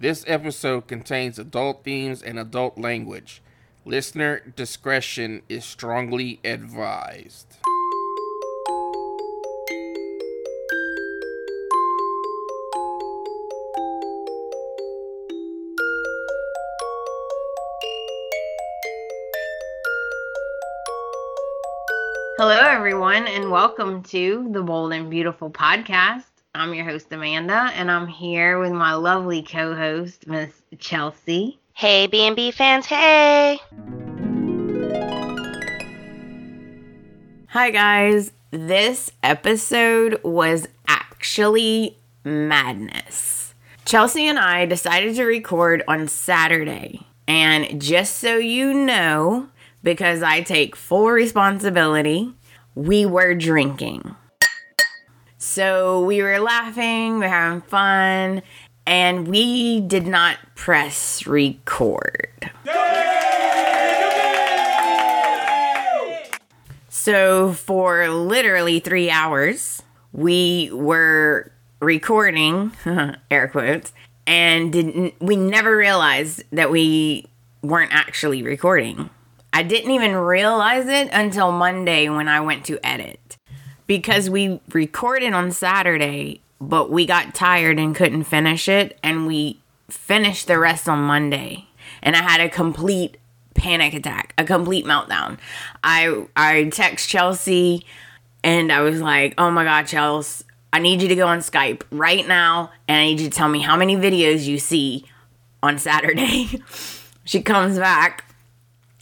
This episode contains adult themes and adult language. Listener discretion is strongly advised. Hello, everyone, and welcome to the Bold and Beautiful podcast. I'm your host, Amanda, and I'm here with my lovely co host, Miss Chelsea. Hey, B&B fans, hey! Hi, guys. This episode was actually madness. Chelsea and I decided to record on Saturday. And just so you know, because I take full responsibility, we were drinking. So we were laughing, we were having fun, and we did not press record. So for literally three hours, we were recording, air quotes, and didn't we never realized that we weren't actually recording. I didn't even realize it until Monday when I went to edit because we recorded on Saturday, but we got tired and couldn't finish it, and we finished the rest on Monday. And I had a complete panic attack, a complete meltdown. I I text Chelsea and I was like, "Oh my god, Chelsea, I need you to go on Skype right now and I need you to tell me how many videos you see on Saturday." she comes back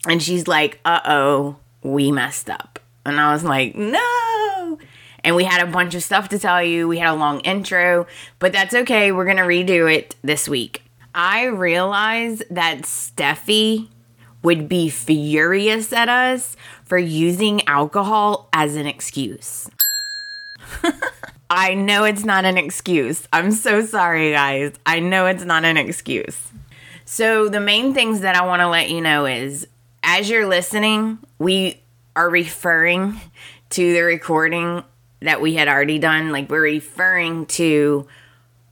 and she's like, "Uh oh, we messed up." And I was like, "No." And we had a bunch of stuff to tell you. We had a long intro, but that's okay. We're going to redo it this week. I realized that Steffy would be furious at us for using alcohol as an excuse. I know it's not an excuse. I'm so sorry, guys. I know it's not an excuse. So, the main things that I want to let you know is as you're listening, we are referring to the recording that we had already done. Like, we're referring to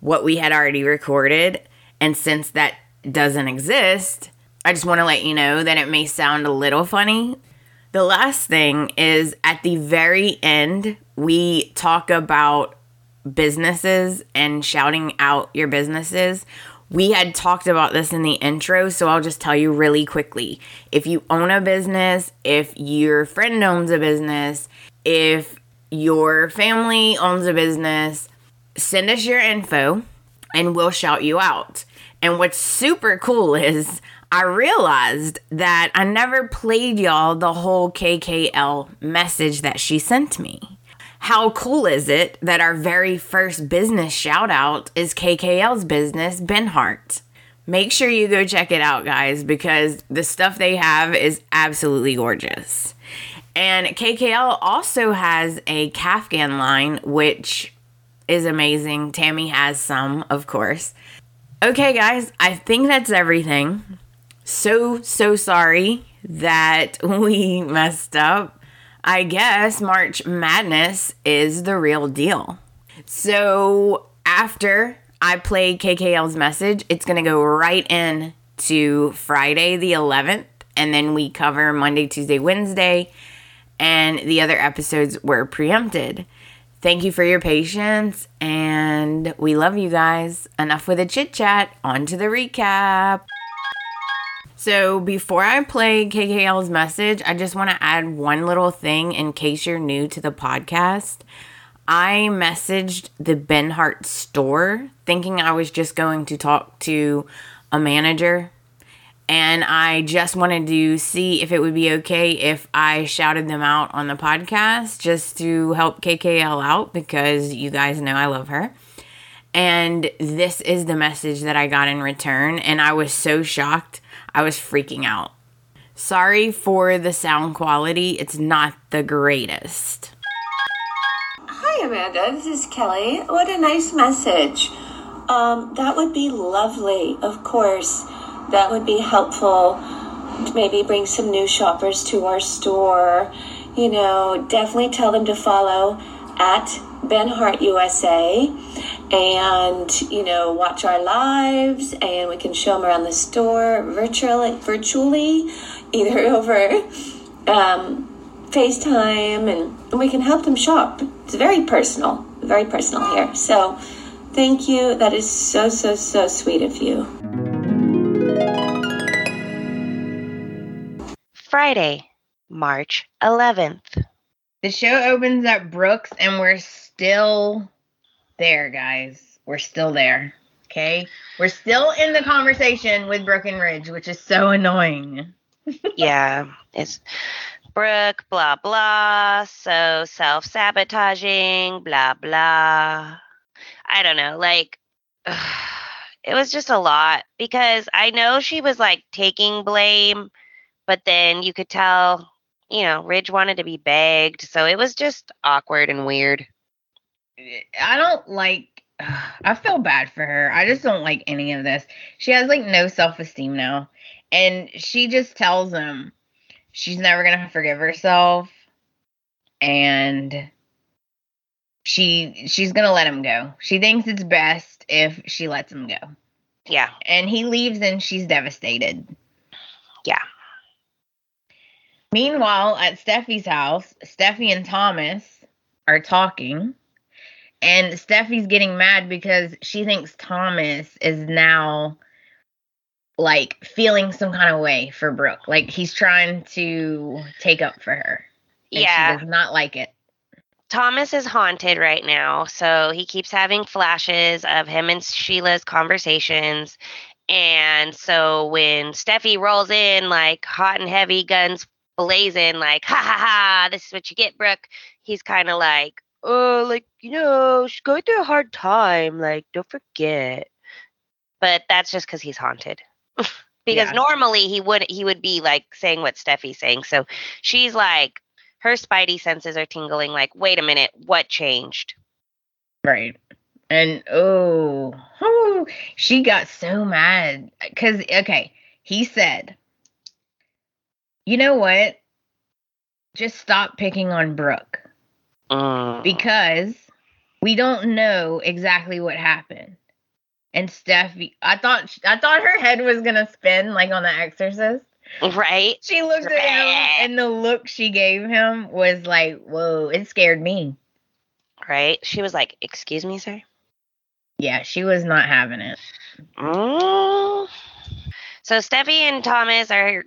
what we had already recorded. And since that doesn't exist, I just want to let you know that it may sound a little funny. The last thing is at the very end, we talk about businesses and shouting out your businesses. We had talked about this in the intro, so I'll just tell you really quickly. If you own a business, if your friend owns a business, if your family owns a business, send us your info and we'll shout you out. And what's super cool is I realized that I never played y'all the whole KKL message that she sent me. How cool is it that our very first business shout out is KKL's business, Benhart? Make sure you go check it out, guys, because the stuff they have is absolutely gorgeous. And KKL also has a Kaftan line, which is amazing. Tammy has some, of course. Okay, guys, I think that's everything. So, so sorry that we messed up. I guess March Madness is the real deal. So, after I play KKL's message, it's going to go right in to Friday the 11th, and then we cover Monday, Tuesday, Wednesday, and the other episodes were preempted. Thank you for your patience, and we love you guys. Enough with the chit chat, on to the recap. So, before I play KKL's message, I just want to add one little thing in case you're new to the podcast. I messaged the Benhart store thinking I was just going to talk to a manager. And I just wanted to see if it would be okay if I shouted them out on the podcast just to help KKL out because you guys know I love her. And this is the message that I got in return. And I was so shocked. I was freaking out. Sorry for the sound quality, it's not the greatest. Hi, Amanda. This is Kelly. What a nice message. Um, that would be lovely, of course. That would be helpful maybe bring some new shoppers to our store. You know, definitely tell them to follow at Benhart USA and you know watch our lives and we can show them around the store virtually virtually either over um, facetime and we can help them shop. It's very personal very personal here. So thank you. That is so so so sweet of you Friday, March 11th. The show opens at Brooks, and we're still there, guys. We're still there. Okay? We're still in the conversation with Brooke and Ridge, which is so annoying. yeah, it's Brooke, blah, blah, so self sabotaging, blah, blah. I don't know. Like, it was just a lot because I know she was like taking blame, but then you could tell, you know, Ridge wanted to be begged. So it was just awkward and weird. Eh, I don't like. I feel bad for her. I just don't like any of this. She has like no self esteem now. And she just tells him she's never going to forgive herself. And she she's going to let him go. She thinks it's best if she lets him go. Yeah. And he leaves and she's devastated. Yeah. Meanwhile, at Steffy's house, Steffy and Thomas are talking. And Steffy's getting mad because she thinks Thomas is now like feeling some kind of way for Brooke. Like he's trying to take up for her. And yeah. She does not like it. Thomas is haunted right now, so he keeps having flashes of him and Sheila's conversations. And so when Steffy rolls in like hot and heavy, guns blazing, like, ha ha ha, this is what you get, Brooke, he's kind of like, oh, like, you know, she's going through a hard time. Like, don't forget. But that's just because he's haunted. because Yeah. normally he would he would be like saying what Steffy's saying. So she's like her spidey senses are tingling like, wait a minute, what changed? Right. And oh, oh, she got so mad because okay, he said, "You know what? Just stop picking on Brooke Mm. because we don't know exactly what happened." And Steffy, I thought I thought her head was gonna spin like on The Exorcist. Right? She looked at him, and the look she gave him was like, "Whoa!" It scared me. Right? She was like, "Excuse me, sir." Yeah, she was not having it. Mm. So Steffy and Thomas are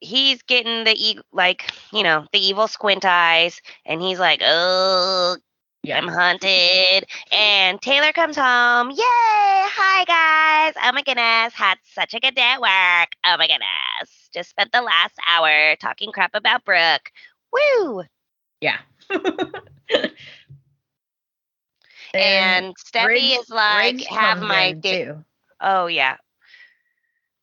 he's getting the e- like, you know, the evil squint eyes and he's like, "Oh, Yeah. I'm haunted." And Taylor comes home. Yay! Hi guys. Oh my goodness, had such a good day at work. Oh my goodness. Just spent the last hour talking crap about Brooke. Woo! Yeah. And Steffy Ridge- is like, Ridge "Have my day." too. Oh yeah.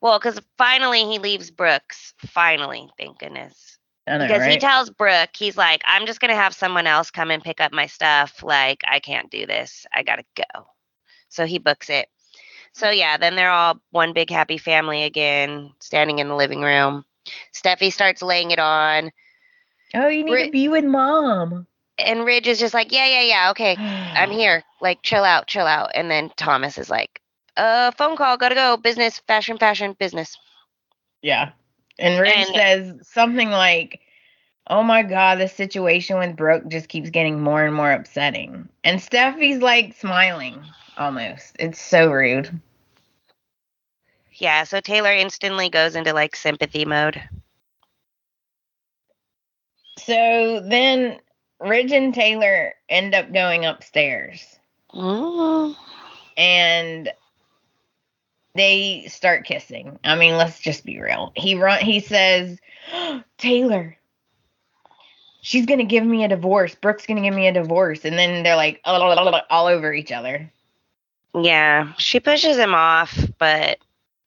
Well, because finally he leaves Brooks. Finally, thank goodness. I know, Because he tells Brooke, he's like, I'm just gonna have someone else come and pick up my stuff. Like, I can't do this. I gotta go. So he books it. So yeah, then they're all one big happy family again, standing in the living room. Steffy starts laying it on, oh, you need Ri- to be with mom. and Ridge is just like, Yeah, yeah, yeah, okay. I'm here. Like, chill out, chill out. And then Thomas is like, uh, phone call, gotta go. Business, fashion, fashion, business. Yeah. And Ridge And- says something like, Oh my God, the situation with Brooke just keeps getting more and more upsetting. And Steffy's like smiling almost. It's so rude. Yeah, so Taylor instantly goes into like sympathy mode. So then Ridge and Taylor end up going upstairs Mm. and they start kissing. I mean, let's just be real. He run he says, "Taylor, she's going to give me a divorce. Brooke's going to give me a divorce." And then they're like all over each other. Yeah, she pushes him off, but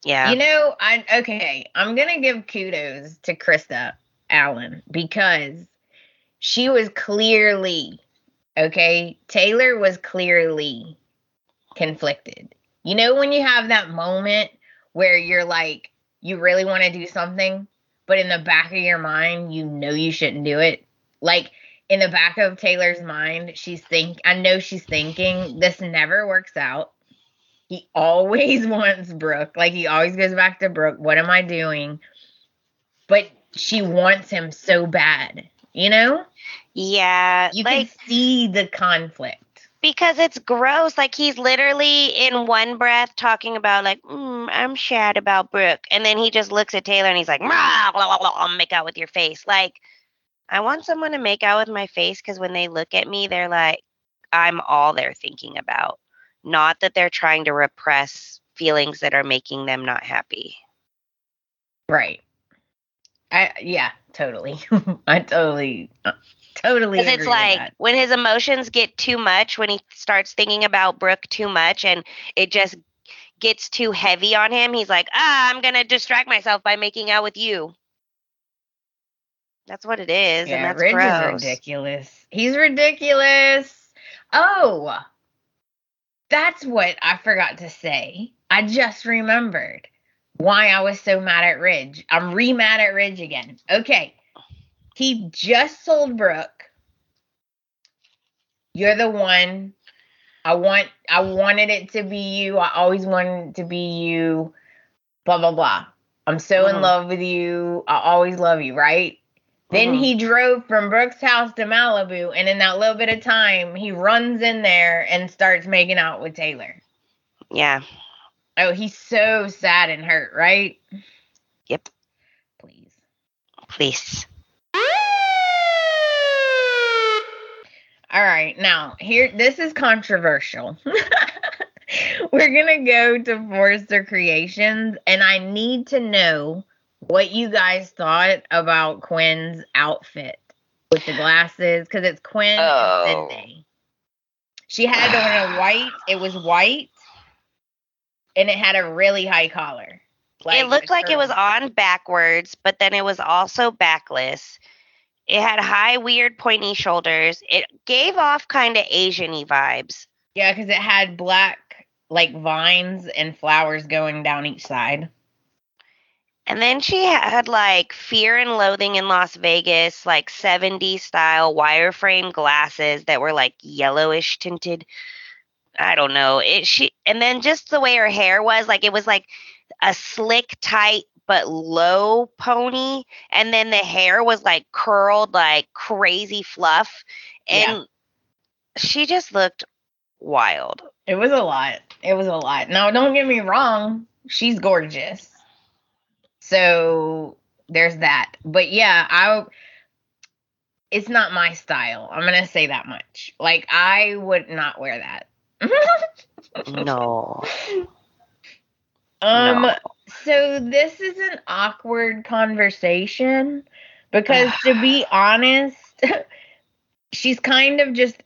yeah. You know, I okay, I'm going to give kudos to Krista Allen because she was clearly okay, Taylor was clearly conflicted. You know when you have that moment where you're like you really want to do something, but in the back of your mind you know you shouldn't do it? Like in the back of Taylor's mind, she's think I know she's thinking this never works out. He always wants Brooke. Like he always goes back to Brooke. What am I doing? But she wants him so bad. You know? Yeah, You like can see the conflict. Because it's gross. Like he's literally in one breath talking about like, mm, I'm sad about Brooke, and then he just looks at Taylor and he's like, blah, blah, I'll make out with your face. Like, I want someone to make out with my face because when they look at me, they're like, I'm all they're thinking about, not that they're trying to repress feelings that are making them not happy. Right. I yeah, totally. I totally uh, totally Because it's like when his emotions get too much, when he starts thinking about Brooke too much, and it just gets too heavy on him, he's like, ah, I'm gonna distract myself by making out with you. That's what it is, and that's Ridge gross. is ridiculous. He's ridiculous. Oh, that's what I forgot to say. I just remembered why I was so mad at Ridge. I'm re mad at Ridge again. Okay. He just sold Brooke. You're the one. I want I wanted it to be you. I always wanted it to be you. Blah blah blah. I'm so in Mhm. love with you. I always love you, right? Then Mhm. he drove from Brooke's house to Malibu, and in that little bit of time, he runs in there and starts making out with Taylor. Yeah. Oh, he's so sad and hurt, right? Yep. Please. Please. All right, now here this is controversial. We're gonna go to Forrester Creations, and I need to know what you guys thought about Quinn's outfit with the glasses, because it's Quinn Oh. Sydney. She had on a white. It was white, and it had a really high collar. it looked like it was on backwards, but then it was also backless. It had high, weird, pointy shoulders. It gave off kind of Asian y vibes. Yeah, because it had black like vines and flowers going down each side. And then she had like Fear and Loathing in Las Vegas, like 70s style wireframe glasses that were like yellowish tinted. I don't know. It she and then just the way her hair was, like it was like a slick, tight but low pony, and then the hair was like curled like crazy fluff, and Yeah. she just looked wild. It was a lot. It was a lot. Now, don't get me wrong. She's gorgeous. So there's that. But yeah, I. It's not my style. I'm gonna say that much. Like I would not wear that. No, Um. No. So this is an awkward conversation because to be honest, she's kind of just,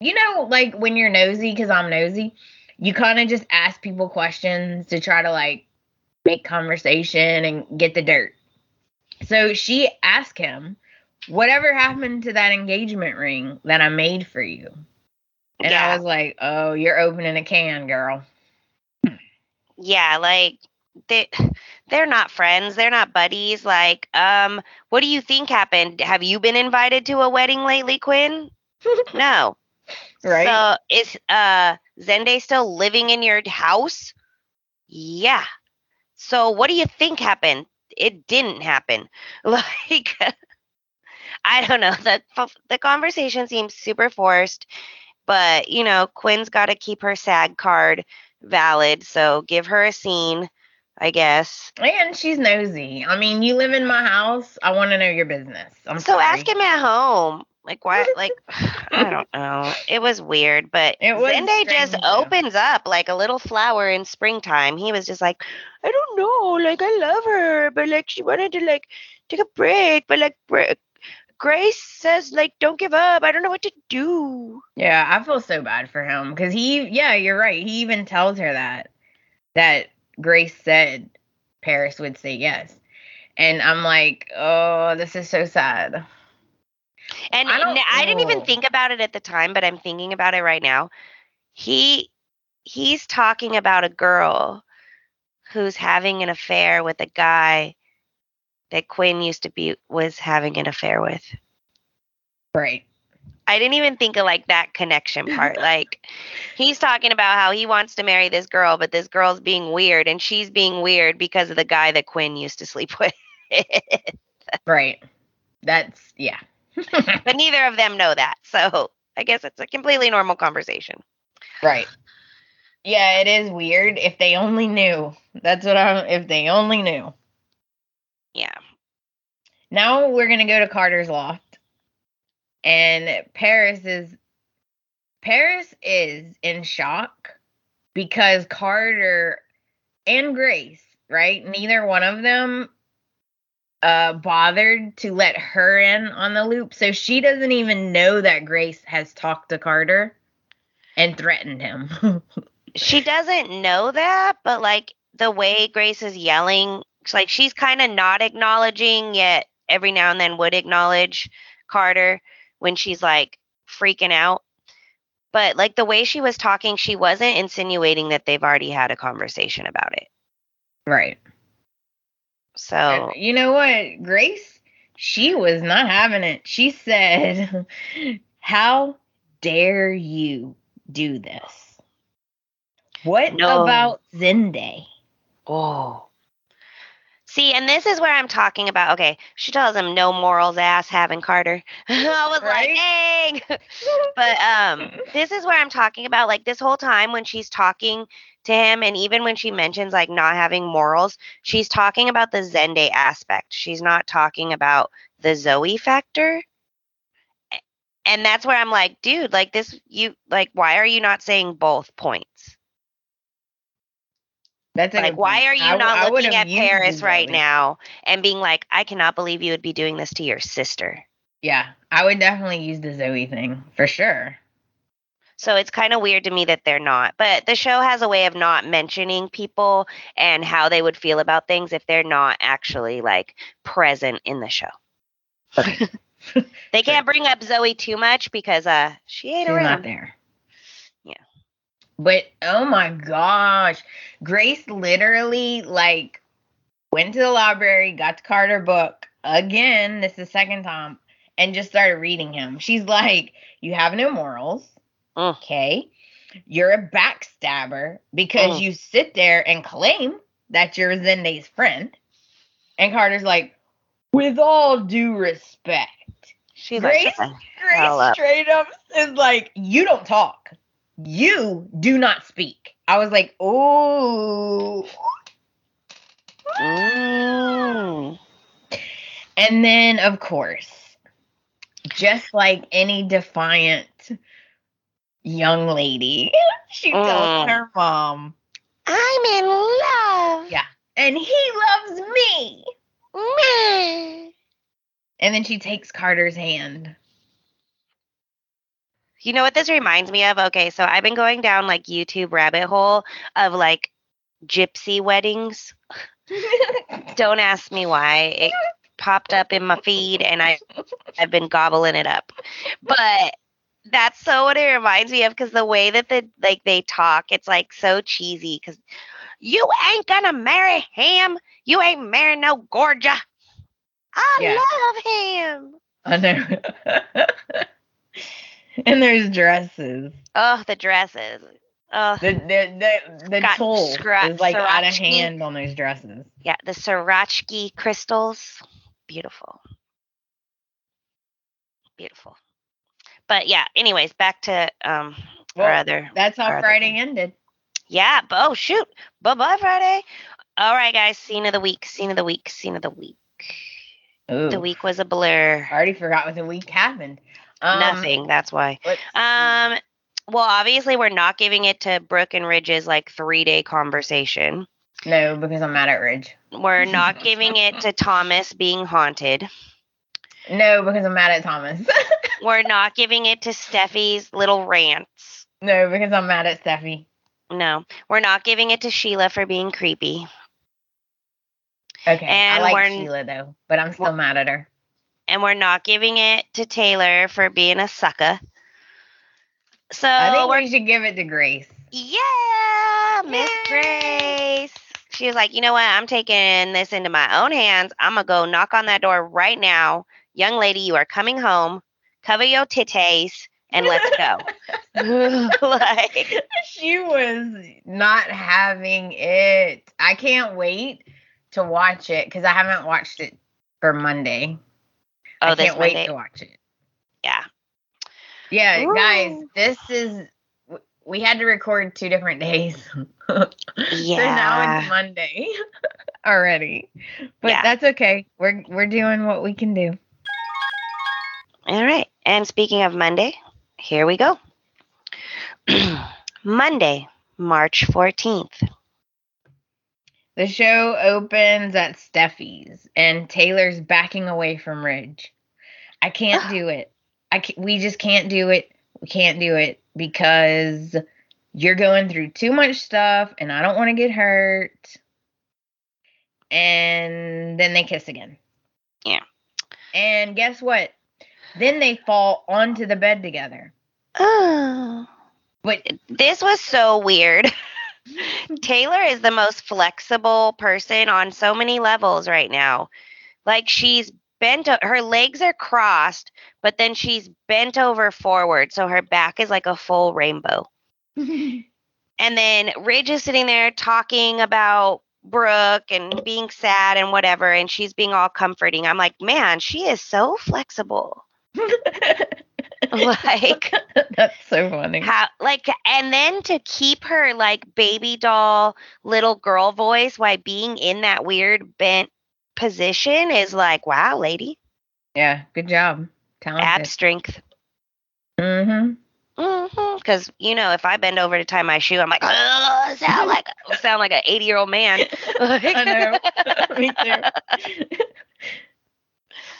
you know, like when you're nosy, because I'm nosy, you kind of just ask people questions to try to like make conversation and get the dirt. So she asked him, Whatever happened to that engagement ring that I made for you? And Yeah. I was like, Oh, you're opening a can, girl. yeah, like they they're not friends, they're not buddies. Like, um, what do you think happened? Have you been invited to a wedding lately, Quinn? no. Right? So is uh Zende still living in your house? Yeah. So what do you think happened? It didn't happen. Like I don't know. The the conversation seems super forced, but you know, Quinn's got to keep her SAG card valid, so give her a scene, I guess. And she's nosy. I mean, you live in my house. I want to know your business. I'm So sorry. ask him at home. Like why like I don't know. It was weird, but It was Zende just opens up like a little flower in springtime. He was just like, I don't know, like I love her, but like she wanted to like take a break, but like Grace says like don't give up. I don't know what to do. Yeah, I feel so bad for him because he, yeah, you're right. He even tells her that that Grace said Paris would say yes, and I'm like, oh, this is so sad. And I don't- I didn't even think about it at the time, but I'm thinking about it right now. He he's talking about a girl who's having an affair with a guy that Quinn used to be was having an affair with. Right. I didn't even think of like that connection part. Like he's talking about how he wants to marry this girl, but this girl's being weird and she's being weird because of the guy that Quinn used to sleep with. Right. That's yeah. but neither of them know that. So I guess it's a completely normal conversation. Right. Yeah, it is weird. If they only knew. That's what I'm if they only knew. Yeah. Now we're gonna go to Carter's loft. And Paris is Paris is in shock because Carter and Grace, right? Neither one of them uh bothered to let her in on the loop. So she doesn't even know that Grace has talked to Carter and threatened him. She doesn't know that, but like the way Grace is yelling, like she's kind of not acknowledging yet every now and then would acknowledge Carter when she's like freaking out. But like the way she was talking, she wasn't insinuating that they've already had a conversation about it. right. So And you know what, Grace? She was not having it. She said, How dare you do this? What No. about Zende? Oh. See, and this is where I'm talking about. Okay, she tells him no morals, ass having Carter. I was Right? like, dang. but um, this is where I'm talking about. Like this whole time when she's talking to him, and even when she mentions like not having morals, she's talking about the Zende aspect. She's not talking about the Zoe factor. And that's where I'm like, dude, like this, you like, why are you not saying both points? That's Like, why are you I I not would've looking at Paris right now and being like, I cannot believe you would be doing this to your sister? Yeah, I would definitely use the Zoe thing for sure. So it's kind of weird to me that they're not. But the show has a way of not mentioning people and how they would feel about things if they're not actually like present in the show. Okay. They can't bring up Zoe too much because uh she ain't She's not around. there. But oh my gosh, Grace literally like went to the library, got the Carter book again. This is the second time, and just started reading him. She's like, "You have no morals, Mm. okay? You're a backstabber because Mm. you sit there and claim that you're Zende's friend." And Carter's like, "With all due respect." She's Grace? like, Grace hell up." straight up is like, you don't talk. You do not speak. I was like, oh. Mm. And then, of course, just like any defiant young lady, she tells Mm. her mom, I'm in love. Yeah. and he loves me. Meh. And then she takes Carter's hand. You know what this reminds me of? Okay, so I've been going down like YouTube rabbit hole of like gypsy weddings. Don't ask me why. It popped up in my feed and I I've been gobbling it up. But that's so what it reminds me of because the way that the like they talk, it's like so cheesy because you ain't gonna marry him. You ain't marrying no Gorgia. I Yeah. love him. I know. and there's dresses. Oh, the dresses. Oh, The the the, the toll scra- is like out of hand on those dresses. yeah, the Swarovski crystals. Beautiful. Beautiful. But yeah, anyways, back to um our other That's how Friday ended. Yeah, but oh shoot. Bye bye Friday. All right guys, scene of the week, scene of the week, scene of the week. Ooh, The week was a blur. I already forgot what the week happened. Um, Nothing, that's why. Um well obviously we're not giving it to Brooke and Ridge's like three day conversation. no, because I'm mad at Ridge. We're not giving it to Thomas being haunted. No, because I'm mad at Thomas. We're not giving it to Steffy's little rants. no, because I'm mad at Steffy. No, we're not giving it to Sheila for being creepy. Okay, And I like Sheila though, but I'm still mad at her. And we're not giving it to Taylor for being a sucker. So I think we're should give it to Grace. yeah, Miss Grace. She was like, you know what? I'm taking this into my own hands. I'm gonna go knock on that door right now. Young lady, you are coming home cover your titties, and let's go. like, she was not having it. I can't wait to watch it because I haven't watched it for Monday. Oh, I this can't wait Monday. to watch it. Yeah. Yeah, guys, this is we had to record two different days. so now it's Monday already. But Yeah. that's okay. We're we're doing what we can do. All right. And speaking of Monday, here we go. Monday, March 14th. The show opens at Steffy's and Taylor's backing away from Ridge. I can't do it. I ca we just can't do it. We can't do it because you're going through too much stuff and I don't want to get hurt. And then they kiss again. Yeah. And guess what? Then they fall onto the bed together. Oh. But This was so weird. Taylor is the most flexible person on so many levels right now. Like she's bent, her legs are crossed, but then she's bent over forward. So her back is like a full rainbow. And then Ridge is sitting there talking about Brooke and being sad and whatever, and she's being all comforting. I'm like, man, she is so flexible. like, that's so funny. how, like, and then to keep her like baby doll little girl voice while being in that weird bent position is like, wow, lady, Yeah, good job. ab Talented. strength. Mm-hmm. Because you know, if I bend over to tie my shoe, I'm like, "Ugh, sound like sound like an 80 year old man. I know. Me too.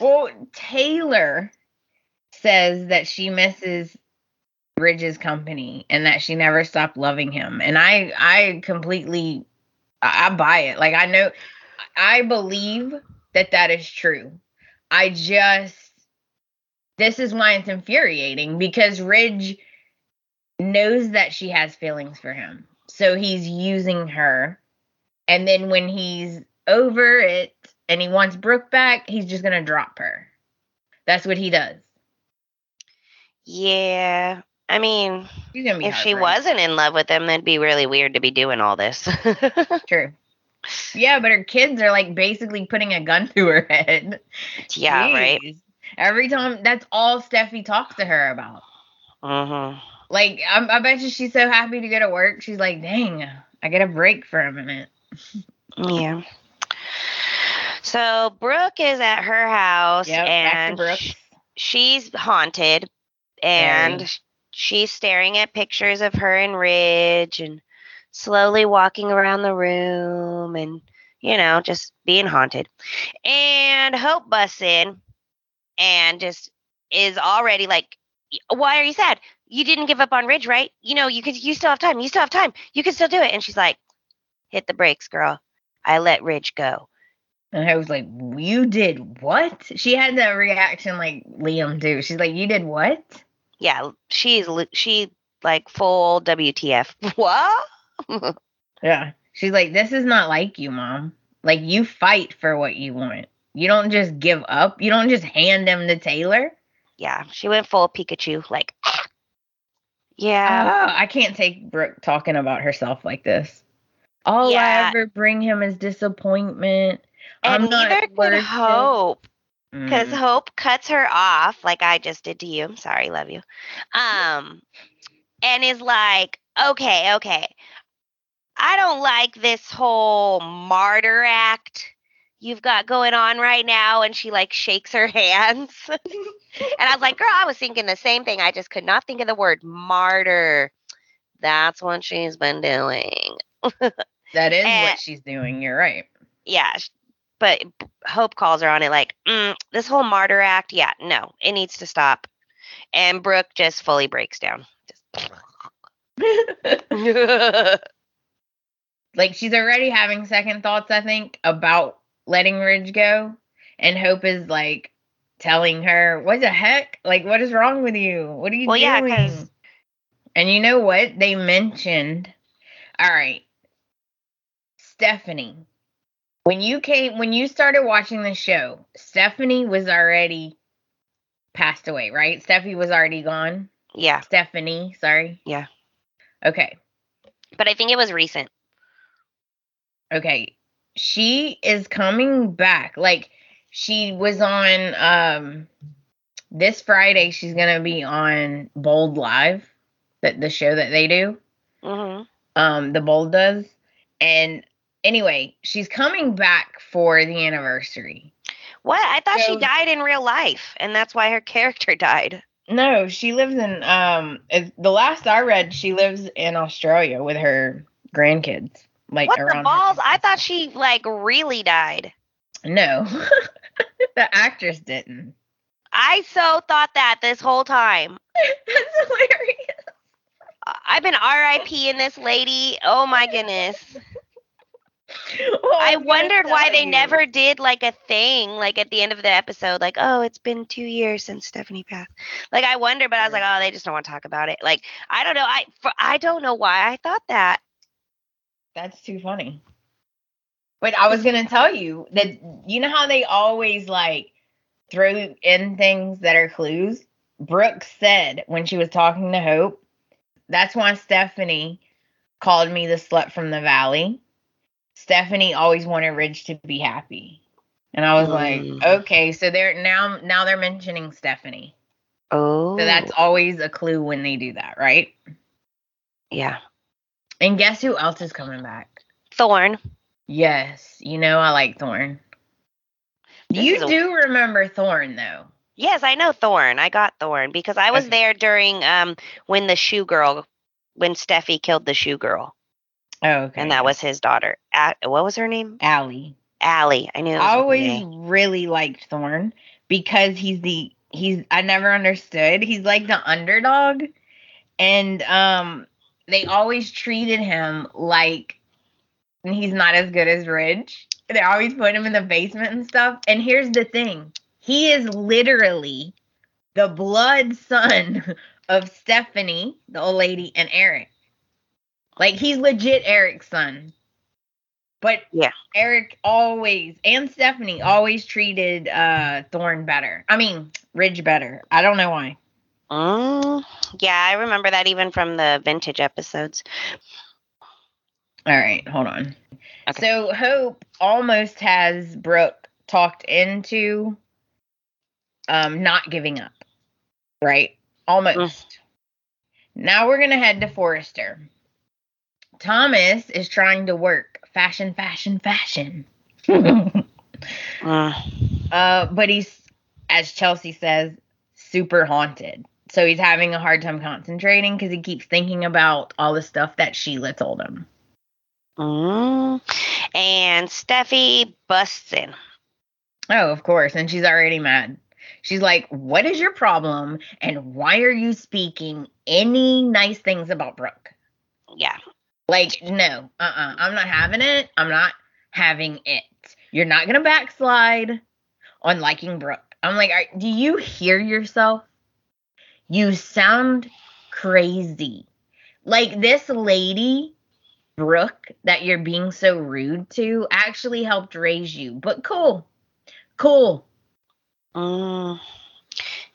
well, Taylor says that she misses Ridge's company and that she never stopped loving him. And I I completely I buy it. Like I know I believe that that is true. I just this is why it's infuriating because Ridge knows that she has feelings for him. So he's using her. And then when he's over it and he wants Brooke back, he's just going to drop her. That's what he does. Yeah. I mean, She's going to be if she wasn't in love with him, that'd be really weird to be doing all this. True. Yeah, but her kids are like basically putting a gun to her head. yeah, right. Every time, that's all Steffy talks to her about. hmm Like, I, I bet you she's so happy to go to work. She's like, dang, I get a break for a minute. Yeah. So Brooke is at her house Yep, and she's haunted and Very. she's staring at pictures of her and Ridge and slowly walking around the room and you know just being haunted. And Hope busts in and just is already like why are you sad? You didn't give up on Ridge, right? You know, you could you still have time. You still have time. You can still do it. And she's like, hit the brakes, girl. I let Ridge go. And I was like, you did what? She had that reaction like Liam too. She's like, you did what? Yeah, she's she like full WTF. What? Yeah. She's like, this is not like you, mom. Like, you fight for what you want. You don't just give up. You don't just hand them to Taylor. yeah, she went full Pikachu. Like, yeah, Oh, I can't take Brooke talking about herself like this. All Yeah. I ever bring him is disappointment. and I'm neither could. Hope because Mm. Hope cuts her off like I just did to you. I'm sorry, love you. Um, and is like, okay, okay, I don't like this whole martyr act you've got going on right now. And she like shakes her hands. and I was like, girl, I was thinking the same thing. I just could not think of the word martyr. That's what she's been doing. that is and- what she's doing. You're right. Yeah. But Hope calls her on it like, mm, this whole martyr act, yeah, no, it needs to stop. And Brooke just fully breaks down. Just like she's already having second thoughts, I think, about letting Ridge go. And Hope is like telling her, What the heck? Like, what is wrong with you? What are you Well, yeah, doing? 'cause- and you know what? They mentioned all right, Stephanie. When you came when you started watching the show, Stephanie was already passed away, right? Steffy was already gone. Yeah, Stephanie, sorry. Yeah. Okay. but I think it was recent. Okay. She is coming back. Like she was on um this Friday she's going to be on Bold Live, that the show that they do. hmm Um the Bold does. And anyway, she's coming back for the anniversary. What? I thought So- she died in real life, and that's why her character died. No, she lives in um the last I read she lives in Australia with her grandkids. Like What the around her balls? I thought she like really died. No. the actress didn't. I so thought that this whole time. That's hilarious. I've been RIP in this lady. Oh my goodness. Well, oh, I wondered why they you. never did like a thing like at the end of the episode, like, oh, it's been two years since Stephanie passed. Like I wonder, but I was like, oh, they just don't want to talk about it. Like I don't know. I for, I don't know why I thought that. That's too funny. But I was gonna tell you that you know how they always like throw in things that are clues. Brooke said when she was talking to Hope, that's why Stephanie called me the slut from the valley. Stephanie always wanted Ridge to be happy. And I was like, Mm. okay, so they're now now they're mentioning Stephanie. Oh, So that's always a clue when they do that, right? yeah. And guess who else is coming back? Thorne. Yes, you know I like Thorne. This you a- do remember Thorne though. Yes, I know Thorne. I got Thorne because I was Okay. there during um when the shoe girl, when Steffy killed the shoe girl, Oh, okay. and that was his daughter. A- what was her name? Allie. Allie. I knew. I always really liked Thorne because he's the he's I never understood. He's like the underdog and um they always treated him like he's not as good as Ridge. They always put him in the basement and stuff. And here's the thing. He is literally the blood son of Stephanie, the old lady, and Eric. Like he's legit Eric's son. But Yeah. Eric always and Stephanie always treated uh Thorne better. I mean, Ridge better. I don't know why. Mm, yeah, I remember that even from the vintage episodes. All right, hold on. Okay. So Hope almost has Brooke talked into um not giving up. Right? Almost. Now we're gonna head to Forrester. Thomas is trying to work fashion, fashion, fashion. Mm, Uh, but he's, as Chelsea says, super haunted. So he's having a hard time concentrating because he keeps thinking about all the stuff that Sheila told him. mm. And Steffy busts in. Oh, of course. And she's already mad. She's like, What is your problem? And why are you speaking any nice things about Brooke? Yeah. Like, no, uh uh-uh, uh. i am not having it. I'm not having it. You're not going to backslide on liking Brooke. I'm like, Do you hear yourself? You sound crazy. Like, this lady, Brooke, that you're being so rude to, actually helped raise you. But cool. Cool. Mm.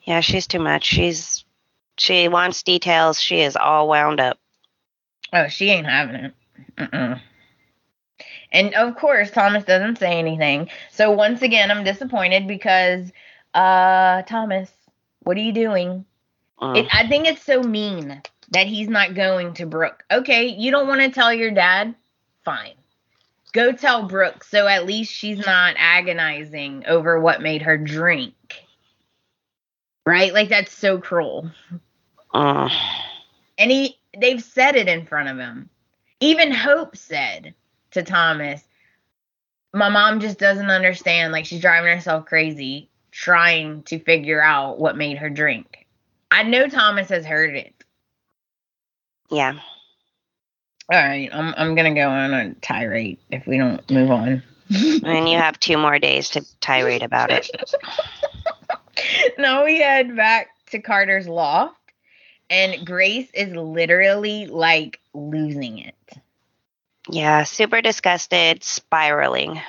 Yeah, she's too much. She's she wants details. She is all wound up. Oh, she ain't having it. Mm-mm. And of course, Thomas doesn't say anything. So once again, I'm disappointed because, uh, Thomas, what are you doing? Mm. It, I think it's so mean that he's not going to Brooke. Okay, you don't want to tell your dad? Fine. Go tell Brooke so at least she's not agonizing over what made her drink. Right? Like that's so cruel. Mm. And he they've said it in front of him. Even Hope said to Thomas, My mom just doesn't understand. Like she's driving herself crazy trying to figure out what made her drink. I know Thomas has heard it. Yeah. All right, I'm I'm gonna go on a tirade if we don't move on. And you have two more days to tirade about it. now we head back to Carter's loft, and Grace is literally like losing it. Yeah, super disgusted, spiraling.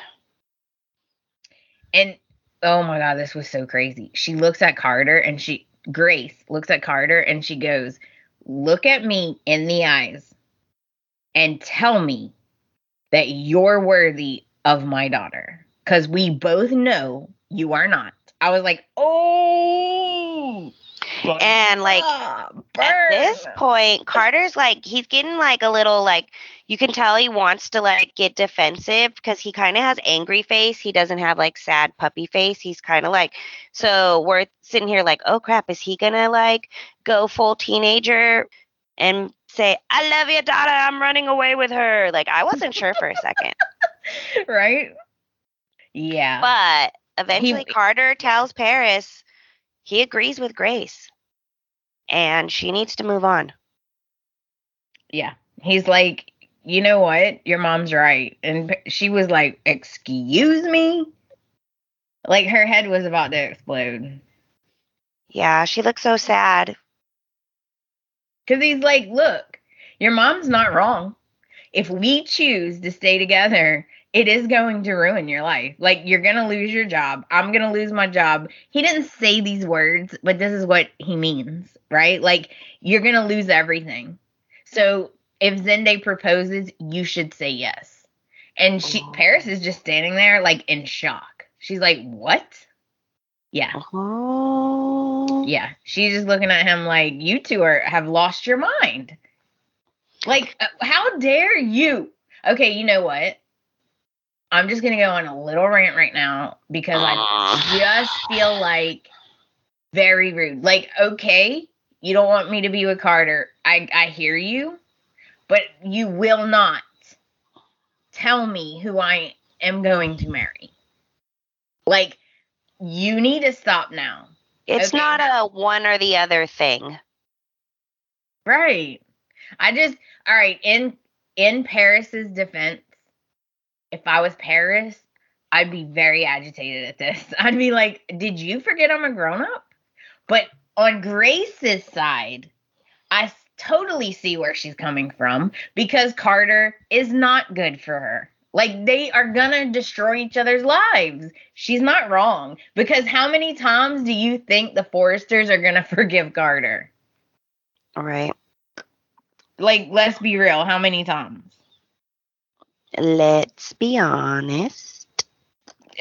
And oh my god, this was so crazy. She looks at Carter and she Grace looks at Carter and she goes, "Look at me in the eyes and tell me that you're worthy of my daughter cuz we both know you are not." I was like, "Oh, And like ah, at this point, Carter's like he's getting like a little like you can tell he wants to like get defensive because he kind of has angry face. He doesn't have like sad puppy face. He's kind of like so we're sitting here like, oh crap, is he gonna like go full teenager and say, I love your daughter, I'm running away with her? Like I wasn't sure for a second. right? Yeah. But eventually Carter tells Paris he agrees with Grace. And she needs to move on. Yeah. He's like, you know what? Your mom's right. And she was like, excuse me? Like her head was about to explode. Yeah, she looks so sad. Because he's like, look, your mom's not wrong. If we choose to stay together, it is going to ruin your life. Like, you're going to lose your job. I'm going to lose my job. He didn't say these words, but this is what he means, right? Like, you're going to lose everything. So, if Zende proposes, you should say yes. And she, Oh. Paris is just standing there, like, in shock. She's like, what? Yeah. Oh. Yeah, she's just looking at him like you two are have lost your mind. Like, uh, how dare you? Okay, you know what? I'm just gonna go on a little rant right now because I ah. just feel like very rude. Like, okay, you don't want me to be with Carter. I I hear you, but you will not tell me who I am going to marry. Like, you need to stop now. It's Okay. not a one or the other thing. Right. I just all right, in in Paris's defense, if I was Paris, I'd be very agitated at this. I'd be like, "Did you forget I'm a grown up?" But on Grace's side, I totally see where she's coming from because Carter is not good for her. Like they are gonna destroy each other's lives. She's not wrong because how many times do you think the Forresters are gonna forgive Carter? All right. Like, let's be real. How many times? Let's be honest.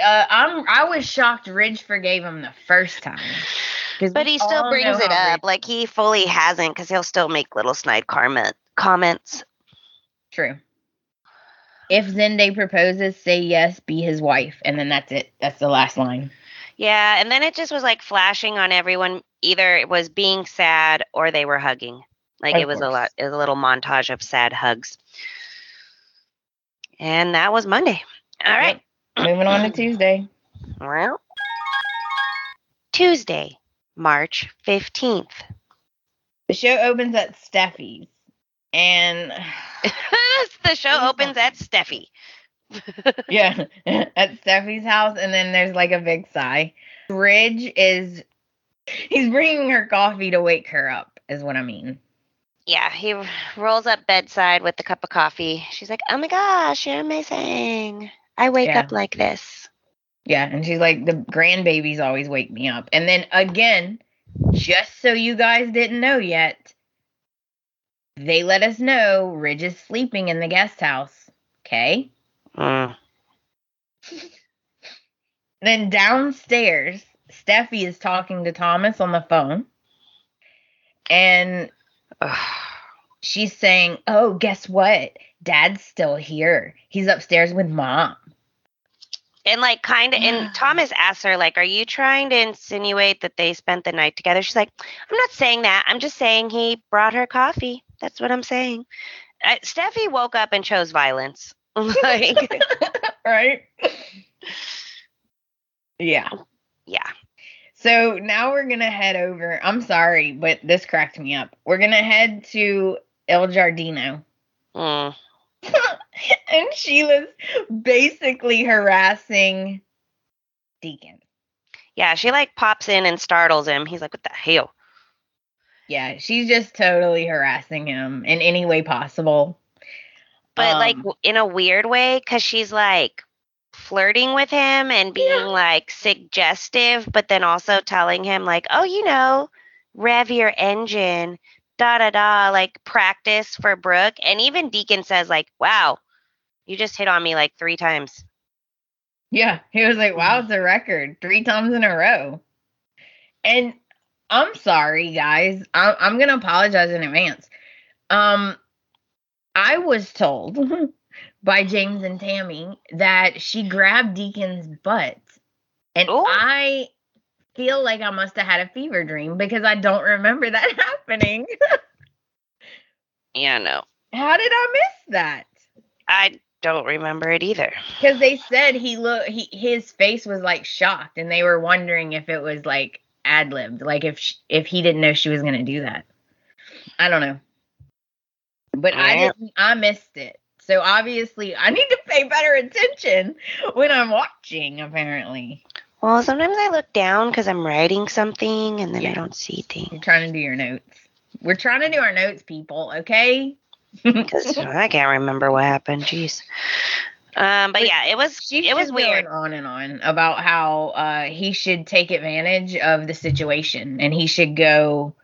Uh, I'm. I was shocked. Ridge forgave him the first time. But he still brings it up. Like he fully hasn't because he'll still make little snide comment comments. True. If Zende proposes, say yes, be his wife, and then that's it. That's the last line. Yeah, and then it just was like flashing on everyone. Either it was being sad or they were hugging. Like Of it was a lot. It was a little montage of sad hugs. And that was Monday. All right. Moving on to Tuesday. Well, Tuesday, March 15th. The show opens at Steffy's, and the show opens at Steffy. yeah, at Steffy's house, and then there's like a big sigh. Ridge is he's bringing her coffee to wake her up, is what I mean. Yeah, he rolls up bedside with the cup of coffee. She's like, "Oh my gosh, you're amazing. I wake Yeah. up like this." Yeah, and she's like, the grandbabies always wake me up. And then again, just so you guys didn't know yet, they let us know Ridge is sleeping in the guest house. Okay. Mm. Then downstairs, Steffy is talking to Thomas on the phone. And Ugh. she's saying, Oh, guess what? Dad's still here. He's upstairs with mom. And like kind of and Thomas asks her like, "Are you trying to insinuate that they spent the night together?" She's like, "I'm not saying that. I'm just saying he brought her coffee. That's what I'm saying." Uh, Steffy woke up and chose violence. like, right? yeah. yeah. So now we're gonna head over. I'm sorry, but this cracked me up. We're gonna head to El Giardino. Mm. and Sheila's basically harassing Deacon. Yeah, she like pops in and startles him. He's like, "What the hell?" Yeah, she's just totally harassing him in any way possible. But like Um, w- in a weird way cuz she's like flirting with him and being like suggestive, but then also telling him like, oh, you know, rev your engine, da da da, like practice for Brooke. And even Deacon says like, wow, you just hit on me like three times. Yeah, he was like, "Wow, it's a record, three times in a row." And I'm sorry, guys. I'm, I'm gonna apologize in advance. Um, I was told by James and Tammy that she grabbed Deacon's butt, and Ooh. I feel like I must have had a fever dream because I don't remember that happening. Yeah, no, How did I miss that? I don't remember it either. Because they said he look he his face was like shocked, and they were wondering if it was like ad libbed, like if sh if he didn't know she was gonna do that. I don't know, but I didn't. I missed it. So obviously, I need to pay better attention when I'm watching. Apparently, Well, sometimes I look down because I'm writing something and then Yeah. I don't see things. you're trying to do your notes. We're trying to do our notes, people. Okay. I can't remember what happened. Jeez. Um, but But yeah, it was it was weird. going on and on about how uh, he should take advantage of the situation and he should go,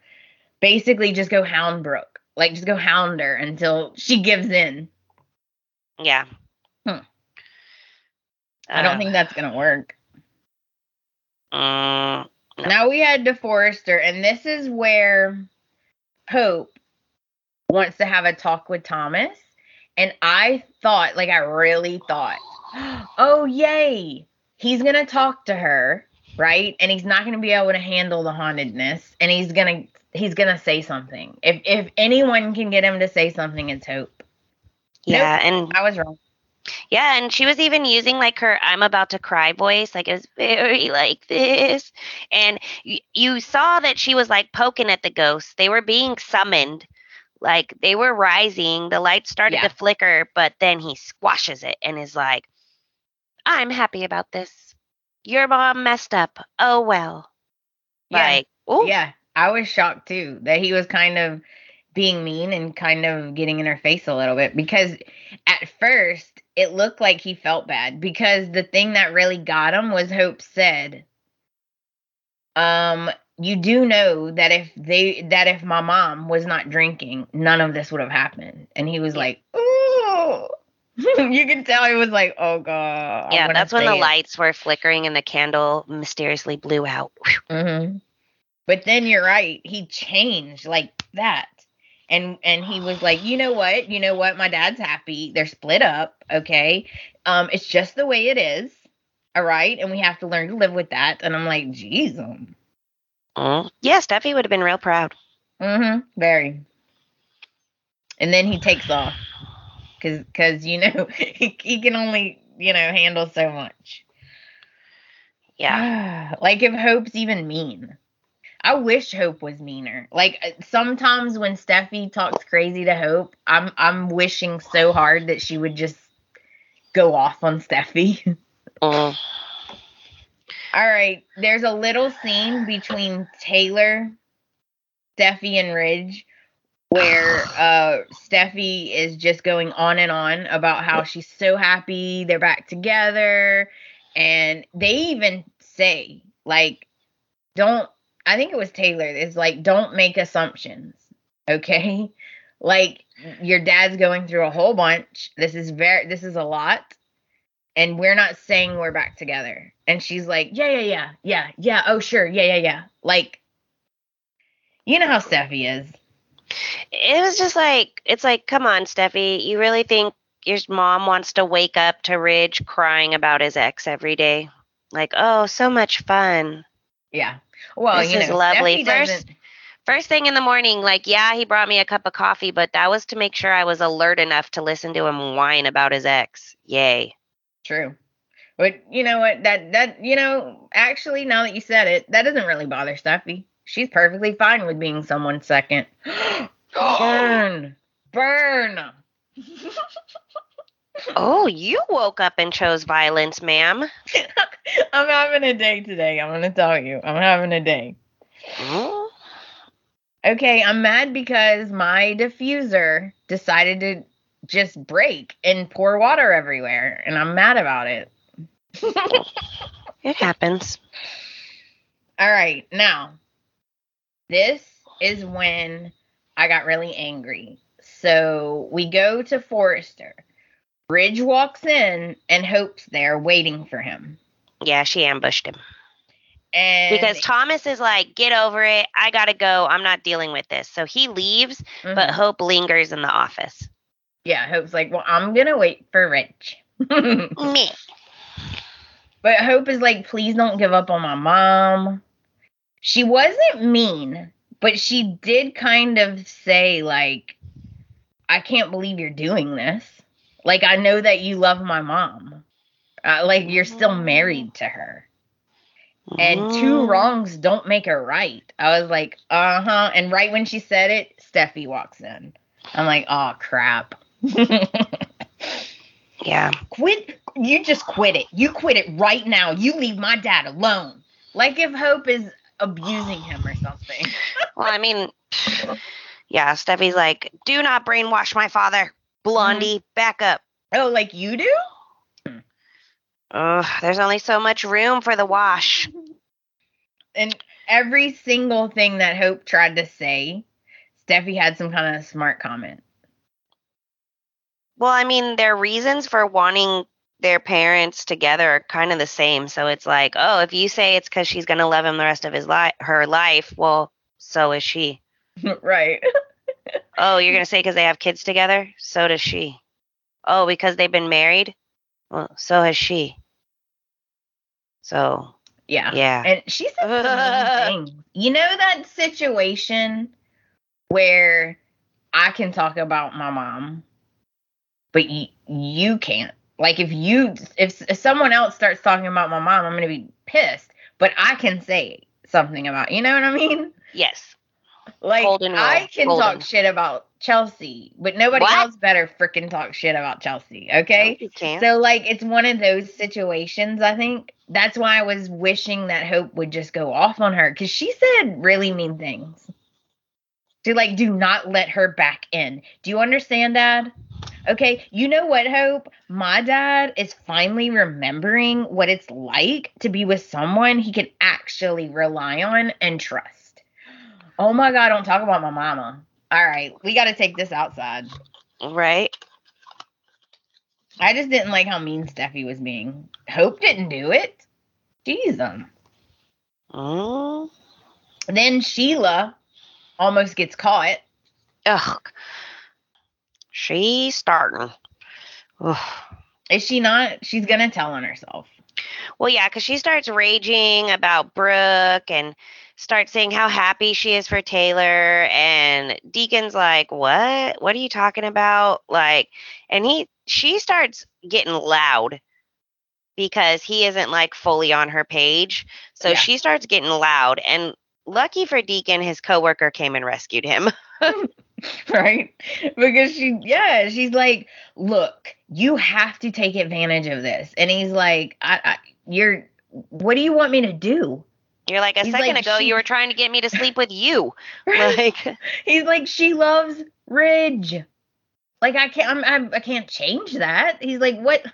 basically, just go hound Brooke, like just go hound her until she gives in. Yeah. Hmm. I don't Uh, think that's gonna work. mm, No. Now we had the Forrester, and this is where Hope wants to have a talk with Thomas. And I thought, like, I really thought, oh, yay, he's going to talk to her, right? And he's not going to be able to handle the hauntedness. And he's going to, he's going to say something. If, if anyone can get him to say something, it's Hope. Yeah, and I was wrong. yeah, and she was even using like her "I'm about to cry" voice, like it was very like this. And y- you saw that she was like poking at the ghosts. They were being summoned, like they were rising. The light started Yeah. to flicker, but then he squashes it and is like, "I'm happy about this. Your mom messed up. Oh well." Yeah. Like, oh Yeah, I was shocked too that he was kind of being mean and kind of getting in her face a little bit because at first it looked like he felt bad because the thing that really got him was Hope said, um, you do know that if they that if my mom was not drinking, none of this would have happened. And he was like, Ooh. you can tell he was like, Oh god. Yeah. That's when the it." lights were flickering and the candle mysteriously blew out. hmm But then you're right. He changed like that. And and he was like, you know what? You know what? My dad's happy. They're split up. Okay. Um, it's just the way it is. All right. And we have to learn to live with that. And I'm like, geez. um, Mm. Yeah, Steffy would have been real proud. Mm-hmm. Very. And then he takes off. Cause cause you know, he, he can only, you know, handle so much. Yeah. like if Hope's even mean. I wish Hope was meaner. Like uh, sometimes when Steffy talks crazy to Hope, I'm I'm wishing so hard that she would just go off on Steffy. Mm. All right, there's a little scene between Taylor, Steffy, and Ridge where uh Steffy is just going on and on about how she's so happy they're back together and they even say like don't I think it was Taylor It's like don't make assumptions okay? Like your dad's going through a whole bunch. This is very this is a lot. And we're not saying we're back together. And she's like yeah yeah yeah yeah yeah oh sure yeah yeah yeah. Like you know how Steffy is. It was just like, it's like, come on, Steffy, you really think your mom wants to wake up to Ridge crying about his ex every day? Like, oh, so much fun. Yeah. Well, This you is know, lovely. First- First thing in the morning, like, yeah, he brought me a cup of coffee, but that was to make sure I was alert enough to listen to him whine about his ex. Yay. True. But you know what? That that you know, actually, now that you said it, that doesn't really bother Steffy. She's perfectly fine with being someone's second. Burn, burn. Oh, you woke up and chose violence, ma'am. I'm having a day today. I'm gonna tell you, I'm having a day. Mm. Okay, I'm mad because my diffuser decided to just break and pour water everywhere, and I'm mad about it. It happens. All right, now this is when I got really angry. So we go to Forrester. Ridge walks in and Hope's there waiting for him. Yeah, she ambushed him. And Because Thomas is like, get over it. I gotta go. I'm not dealing with this. So he leaves, but Mhm. Hope lingers in the office. yeah, Hope's like, well, I'm gonna wait for Ridge. Me. But Hope is like, please don't give up on my mom. She wasn't mean, but she did kind of say, like, I can't believe you're doing this. Like, I know that you love my mom. Uh, like, you're still married to her. And two Mm. wrongs don't make a right. I was like, uh huh. And right when she said it, Steffy walks in. I'm like, oh, crap. Yeah. quit you just quit it you quit it right now you leave my dad alone like if hope is abusing him or something Well, I mean, yeah, Steffy's like, do not brainwash my father. Mm-hmm. Blondie, back up. oh like you do Ugh, there's only so much room for the wash. and every single thing that hope tried to say steffy had some kind of smart comment Well, I mean, their reasons for wanting their parents together are kind of the same. So it's like, oh, if you say it's because she's gonna love him the rest of his life, her life, well, so is she. right Oh, you're gonna say because they have kids together? So does she. Oh, because they've been married? Well, so has she. So yeah yeah, and she said mean things. you know that situation where i can talk about my mom but you, you can't like if you if, if someone else starts talking about my mom i'm gonna be pissed but i can say something about you know what i mean yes. Like i can Golden. talk shit about chelsea but nobody What? else better freaking talk shit about chelsea okay can't. so like it's one of those situations I think. That's why I was wishing that Hope would just go off on her cuz she said really mean things. To like do not let her back in. Do you understand dad? Okay, you know what Hope? My dad is finally remembering what it's like to be with someone he can actually rely on and trust. Oh my god, don't talk about my mama. All right, we got to take this outside. right? I just didn't like how mean Steffy was being. Hope didn't do it. Jeez. um. Mm. Then Sheila almost gets caught. Ugh. She's starting. Ugh. Is she not? She's gonna tell on herself. Well, yeah, because she starts raging about Brooke and starts saying how happy she is for Taylor. And Deacon's like, What? What are you talking about? Like, and he, she starts getting loud because he isn't like fully on her page. So Yeah. she starts getting loud. And lucky for Deacon, his coworker came and rescued him. right? Because she, yeah, she's like, look, you have to take advantage of this. And he's like, I, I you're, what do you want me to do? You're like, A He's second like, ago, she- you were trying to get me to sleep with you. Like, he's like, she loves Ridge. Like I can't, I'm, I'm, I can't change that. He's like, what?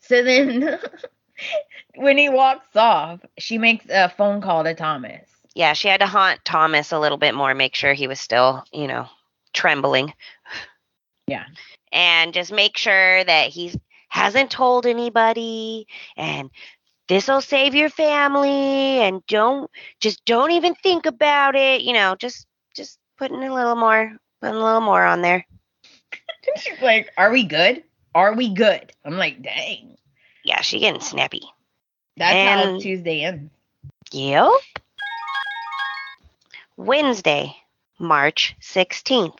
So then, when he walks off, she makes a phone call to Thomas. yeah, she had to haunt Thomas a little bit more, make sure he was still, you know, trembling. Yeah. And just make sure that he hasn't told anybody and this'll save your family and don't just don't even think about it, you know, just just putting a little more putting a little more on there. She's like, "Are we good? Are we good?" I'm like, "Dang, Yeah, she getting snappy. that's how And- Tuesday ends." Yep. Wednesday, March 16th.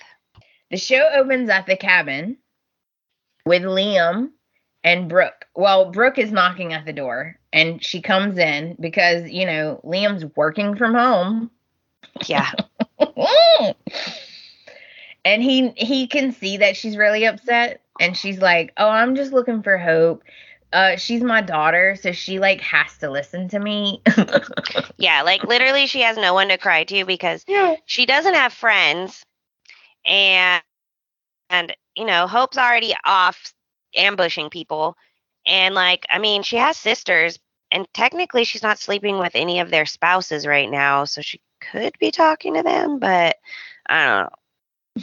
The show opens at the cabin with Liam and Brooke. Well, Brooke is knocking at the door, and she comes in because you know Liam's working from home. Yeah. and he he can see that she's really upset and she's like oh i'm just looking for hope uh she's my daughter so she like has to listen to me Yeah, like literally she has no one to cry to because yeah she doesn't have friends and and you know, Hope's already off ambushing people And like, I mean, she has sisters, and technically she's not sleeping with any of their spouses right now, so she could be talking to them, but I don't know.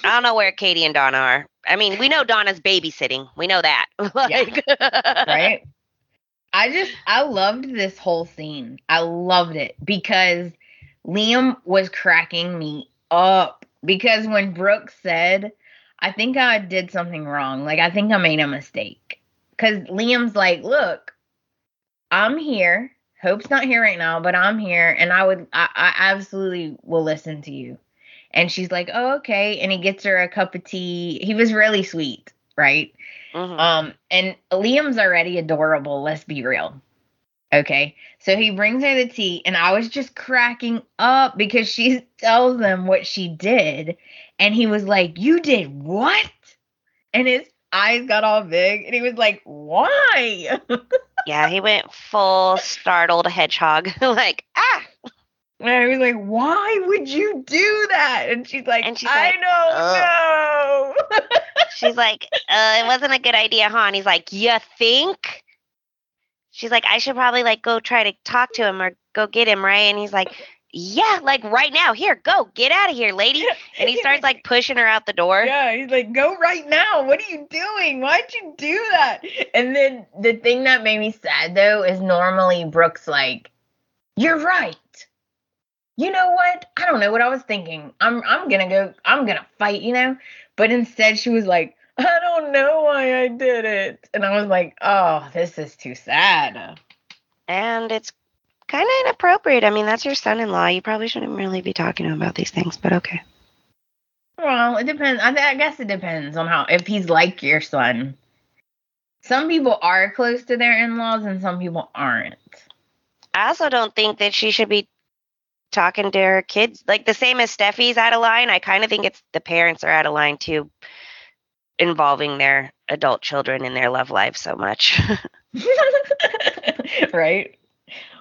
I don't know where Katie and Donna are. I mean, we know Donna's babysitting. We know that. like, right? I just I loved this whole scene. I loved it because Liam was cracking me up because when Brooke said, I think I did something wrong. Like I think I made a mistake. Cuz Liam's like, "Look, I'm here. Hope's not here right now, but I'm here and I would I, I absolutely will listen to you." And she's like, "Oh, okay." And he gets her a cup of tea. He was really sweet, right? Mhm. Um, and Liam's already adorable, let's be real. Okay. So he brings her the tea, and I was just cracking up because she tells him what she did. And he was like, You did what? And his eyes got all big, and he was like, Why? yeah, he went full startled hedgehog. like, ah! And I was like, Why would you do that? And she's like, And she's I like, don't know. She's like, uh, it wasn't a good idea, huh? And he's like, you think? She's like, I should probably like go try to talk to him or go get him, right? And he's like, yeah, like right now. Here, go, get out of here, lady. And he starts like pushing her out the door. Yeah, he's like, go right now. What are you doing? Why'd you do that? And then the thing that made me sad though is normally Brooke's like, You're right. You know what? I don't know what I was thinking. I'm I'm gonna go, I'm gonna fight, you know? But instead she was like, I don't know why I did it. And I was like, Oh, this is too sad. And it's kind of inappropriate. I mean, that's your son in law. You probably shouldn't really be talking to him about these things, but okay. Well, it depends. I, I guess it depends on how if he's like your son. Some people are close to their in-laws and some people aren't. I also don't think that she should be talking to her kids like the same as Steffy's out of line. I kind of think it's the parents are out of line too, involving their adult children in their love life so much. right?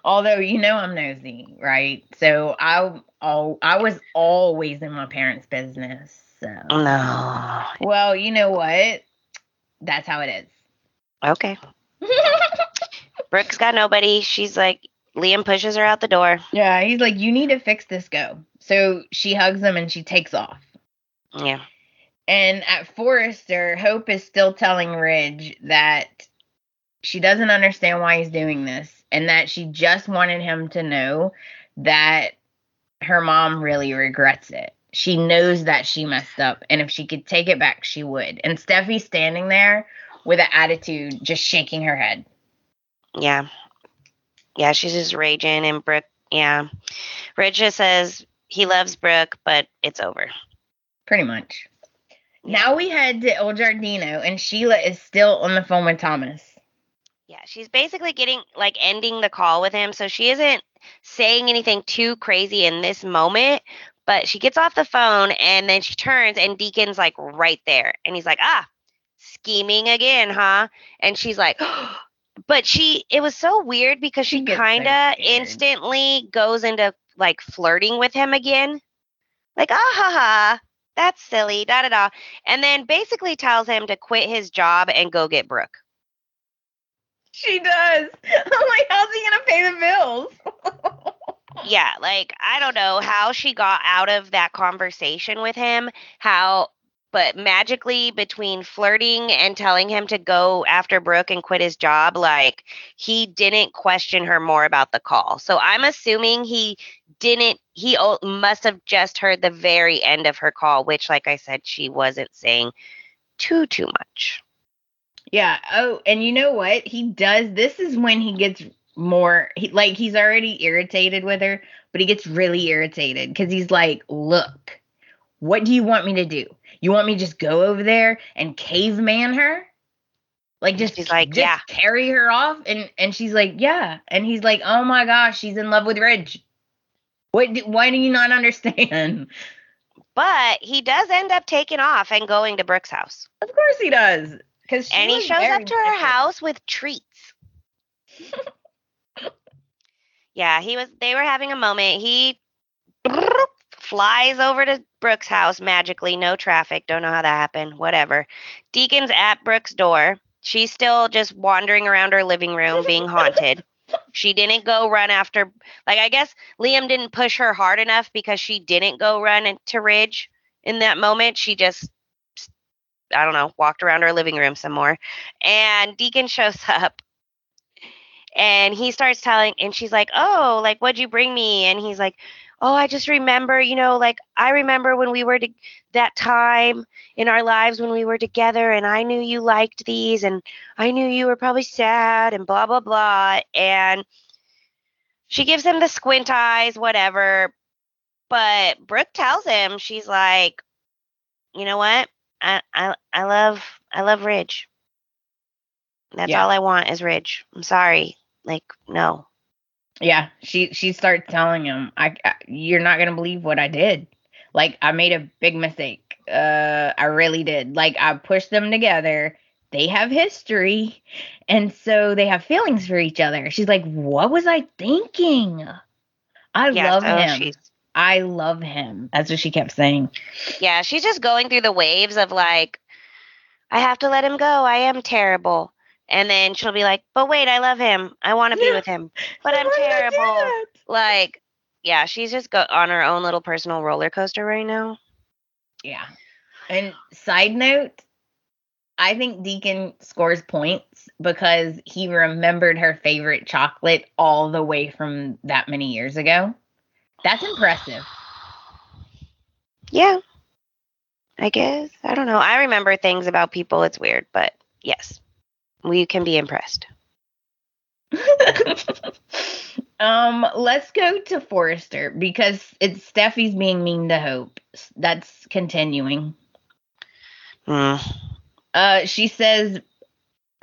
Although you know I'm nosy, right? So I all I was always in my parents' business. So oh, no. well, you know what? That's how it is. Okay. Brooke's got nobody. She's like, Liam pushes her out the door. yeah, he's like, you need to fix this. Go. So she hugs him and she takes off. Yeah. And at Forrester, Hope is still telling Ridge that she doesn't understand why he's doing this and that she just wanted him to know that her mom really regrets it. She knows that she messed up and if she could take it back, she would. And Steffy's standing there with an attitude, just shaking her head. Yeah. Yeah, she's just raging and Brooke, yeah. Ridge just says he loves Brooke, but it's over. Pretty much. Now we head to El Giardino and Sheila is still on the phone with Thomas. Yeah, she's basically getting like ending the call with him. So she isn't saying anything too crazy in this moment, but she gets off the phone and then she turns and Deacon's like right there. And he's like, ah, scheming again, huh? And she's like, but she, it was so weird because She she kind of instantly goes into like flirting with him again. Like, ah, ha, ha. That's silly, da da da. And then basically tells him to quit his job and go get Brooke. She does. I'm like, how's he gonna pay the bills? yeah, like I don't know how she got out of that conversation with him, how but magically between flirting and telling him to go after Brooke and quit his job, like he didn't question her more about the call. So I'm assuming he didn't he must have just heard the very end of her call, which like I said she wasn't saying too too much. Yeah. Oh, and you know what? He does. This is when he gets more he, like he's already irritated with her, but he gets really irritated because he's like, "Look, what do you want me to do? You want me to just go over there and caveman her? Like just She's like, just "Yeah." carry her off?" And and she's like, "Yeah." And he's like, "Oh my gosh, she's in love with Ridge. What? do- Why do you not understand?" But he does end up taking off and going to Brooke's house. Of course he does. Because and he shows up to her house with treats. yeah, he was. They were having a moment. He flies over to Brooke's house magically, no traffic. Don't know how that happened. Whatever. Deacon's at Brooke's door, She's still just wandering around her living room being haunted. She didn't go run after, like, I guess Liam didn't push her hard enough because she didn't go run into Ridge in that moment. She just, I don't know, walked around our living room some more. And Deacon shows up and he starts telling, and she's like, Oh, like, what'd you bring me? And he's like, Oh, I just remember, you know, like, I remember when we were to, that time in our lives when we were together, and I knew you liked these, and I knew you were probably sad, and blah, blah, blah. And she gives him the squint eyes, whatever. But Brooke tells him, she's like, you know what? I, I, I love, I love Ridge. That's Yeah. all I want is Ridge. I'm sorry. Like, no. Yeah, she she starts telling him, I, I you're not gonna believe what I did. Like I made a big mistake. Uh, I really did. Like I pushed them together. They have history, and so they have feelings for each other. She's like, what was I thinking? I love so him. she's I love him. That's what she kept saying. Yeah, she's just going through the waves of like, I have to let him go. I am terrible. And then she'll be like, but wait, I love him. I want to be Yeah. with him. But I'm Why did I do terrible. Like, yeah, she's just go- on her own little personal roller coaster right now. Yeah. And side note, I think Deacon scores points because he remembered her favorite chocolate all the way from that many years ago. That's impressive. Yeah, I guess. I don't know. I remember things about people. It's weird, but yes, we can be impressed. um, let's go to Forrester because it's Steffy's being mean to Hope. That's continuing. Mm. Uh, she says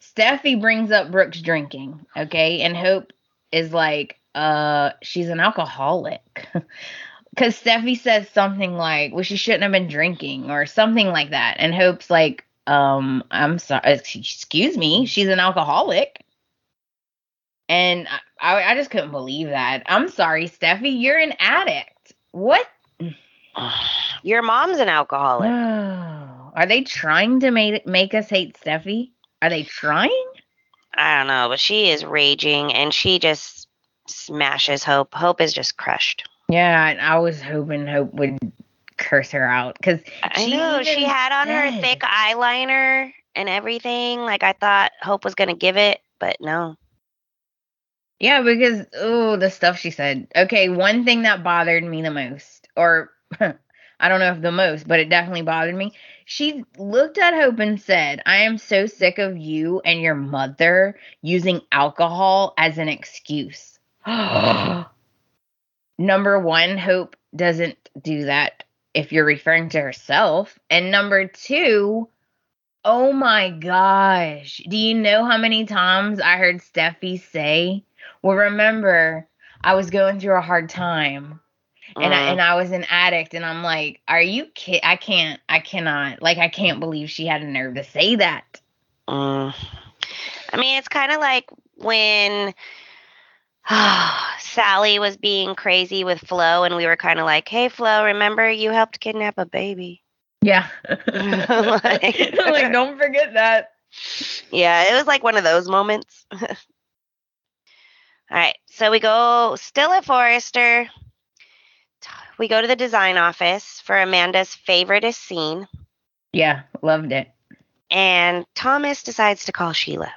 Steffy brings up Brooke's drinking, okay, and Hope is like, uh, she's an alcoholic. Because Steffy says something like, well, she shouldn't have been drinking or something like that. And Hope's like, um, I'm sorry, excuse me, she's an alcoholic. And I, I, I just couldn't believe that. I'm sorry, Steffy, you're an addict. What? Your mom's an alcoholic. Are they trying to make make us hate Steffy? Are they trying? I don't know, but she is raging and she just smashes Hope. Hope is just crushed. Yeah, and I was hoping Hope would curse her out because I She know. She had on her thick eyeliner and everything. Like I thought Hope was gonna give it, but no. yeah, because oh, the stuff she said. Okay, one thing that bothered me the most, or I don't know if the most, but it definitely bothered me. She looked at Hope and said, "I am so sick of you and your mother using alcohol as an excuse." number one, Hope doesn't do that if you're referring to herself. And number two, oh my gosh. Do you know how many times I heard Steffy say, Well, remember, I was going through a hard time. And I Mm. and I was an addict, and I'm like, are you kid? I can't, I cannot, like, I can't believe she had a nerve to say that. Mm. I mean, it's kind of like when Sally was being crazy with Flo, and we were kind of like, "Hey, Flo, remember you helped kidnap a baby?" Yeah, Like- like, don't forget that. Yeah, it was like one of those moments. All right, so we go still at Forrester. We go to the design office for Amanda's favoriteest scene, Yeah, loved it. and Thomas decides to call Sheila.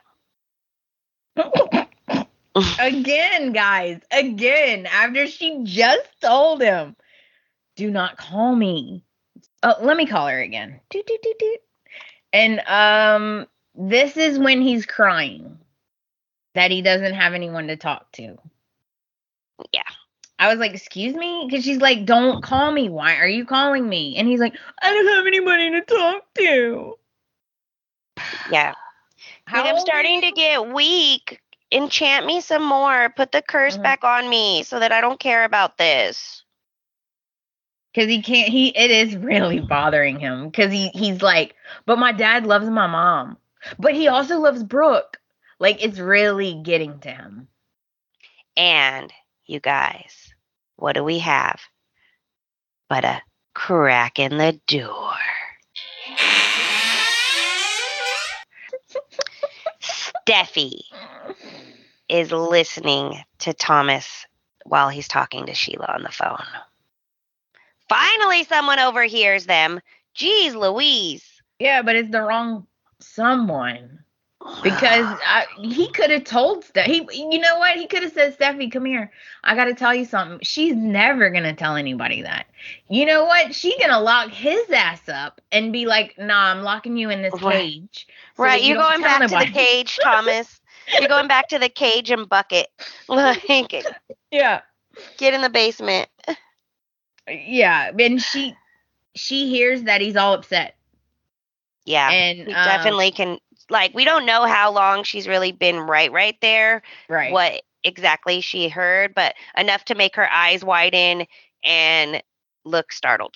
Again, guys, again, after she just told him, do not call me. Oh, let me call her again. Doot, doot, doot, doot. And um, this is when he's crying that he doesn't have anyone to talk to. Yeah. I was like, excuse me? Because she's like, don't call me. Why are you calling me? And he's like, I don't have anybody to talk to. Yeah. How like, I'm starting to get weak. Enchant me some more. Put the curse Mhm. back on me so that I don't care about this. because he can't he it is really bothering him because he he's like but my dad loves my mom but he also loves brooke like it's really getting to him And you guys, what do we have? But a crack in the door. Steffy is listening to Thomas while he's talking to Sheila on the phone. Finally, someone overhears them. Jeez Louise. Yeah, but it's the wrong someone. Because I, he could have told Steph. He, you know what? He could have said, "Steffy, come here. I got to tell you something." She's never gonna tell anybody that. You know what? She gonna lock his ass up and be like, "Nah, I'm locking you in this Right. cage." so right, you you're going back to the nobody." cage, Thomas. you're going back to the cage and bucket. Like, Yeah, get in the basement. yeah. And she, she hears that he's all upset, Yeah. and we um, definitely can like we don't know how long she's really been right right there right. what exactly she heard but enough to make her eyes widen and look startled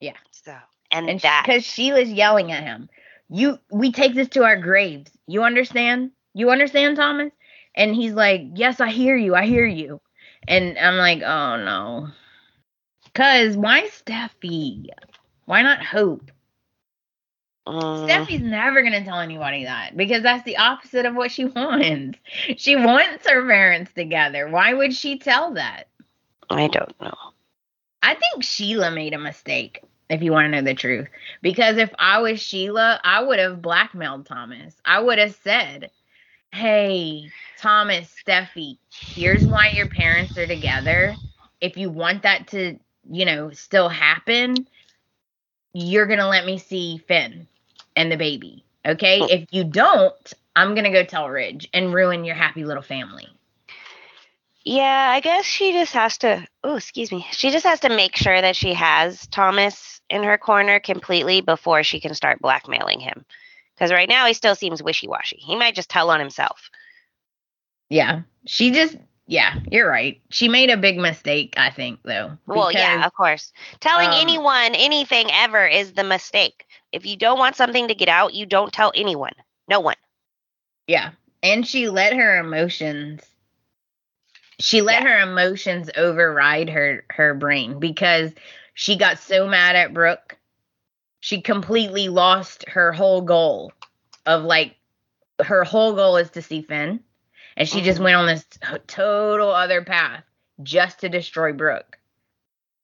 Yeah. so and, and that because she was yelling at him. You, we take this to our graves. You understand? You understand, Thomas? And he's like, "Yes, I hear you. I hear you." And I'm like, "Oh no." Cause why Steffy? Why not Hope? mm, Steffy's never gonna tell anybody that because that's the opposite of what she wants. She wants her parents together. Why would she tell that? i don't know I think Sheila made a mistake, if you want to know the truth. Because if I was Sheila, I would have blackmailed Thomas. I would have said, Hey, Thomas, Steffy, here's why your parents are together. If you want that to, you know, still happen, you're going to let me see Finn and the baby. Okay? Oh. If you don't, I'm going to go tell Ridge and ruin your happy little family. yeah i guess she just has to oh excuse me she just has to make sure that she has thomas in her corner completely before she can start blackmailing him because right now he still seems wishy-washy he might just tell on himself Yeah. She just yeah, you're right. She made a big mistake, I think, though. Well, yeah, of course. Telling um, anyone anything ever is the mistake. If you don't want something to get out, you don't tell anyone. No one. Yeah. And she let her emotions she let her emotions override her her brain because she got so mad at Brooke. She completely lost her whole goal of like her whole goal is to see Finn. And she just Mhm. went on this t- total other path just to destroy Brooke.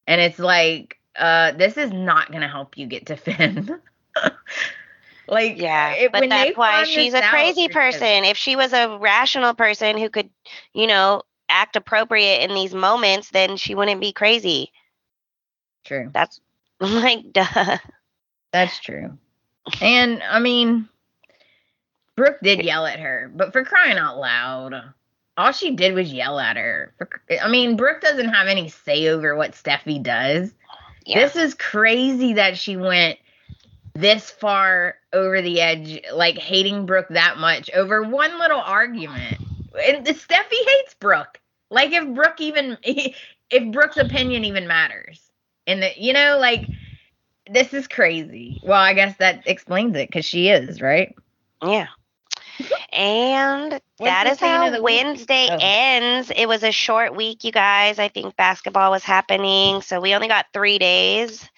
And it's like, uh, this is not gonna help you get to Finn. like, Yeah. it- but that's why she's a crazy person. If she was a rational person who could, you know, act appropriate in these moments, then she wouldn't be crazy. True. That's like duh. That's true. And I mean, Brooke did yell at her, but for crying out loud, all she did was yell at her. I mean, Brooke doesn't have any say over what Steffy does. Yeah. This is crazy that she went this far over the edge, like hating Brooke that much over one little argument. And Steffy hates Brooke. Like if Brooke even if Brooke's opinion even matters. And the you know, like this is crazy. Well, I guess that explains it because she is, right? Yeah. And that is the is scene of how the? Wednesday Oh. ends. It was a short week, you guys. I think basketball was happening, so we only got three days.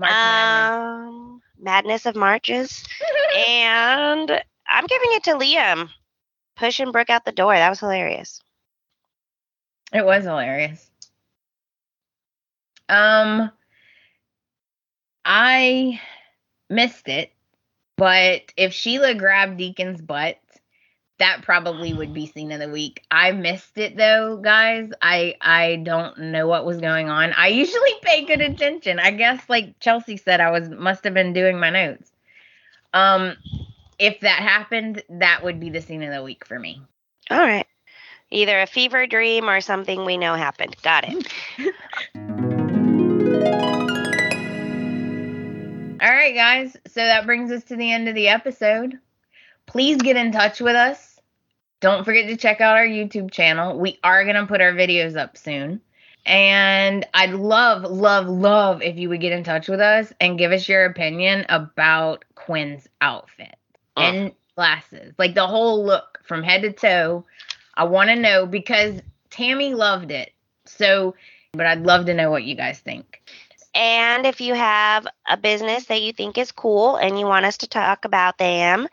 March Madness. um, Madness of Marches. and I'm giving it to Liam pushing Brooke out the door. That was hilarious. It was hilarious. Um, I missed it, but if Sheila grabbed Deacon's butt, that probably would be scene of the week. I missed it though, guys. I I don't know what was going on. I usually pay good attention. I guess like Chelsea said, I was must have been doing my notes. Um, if that happened, that would be the scene of the week for me. All right. Either a fever dream or something we know happened. Got it. All right, guys. So that brings us to the end of the episode. Please get in touch with us. Don't forget to check out our YouTube channel. We are going to put our videos up soon. And I'd love, love, love if you would get in touch with us and give us your opinion about Quinn's outfit Mm. and glasses. Like the whole look from head to toe. I want to know because Tammy loved it. So, but I'd love to know what you guys think. And if you have a business that you think is cool and you want us to talk about them,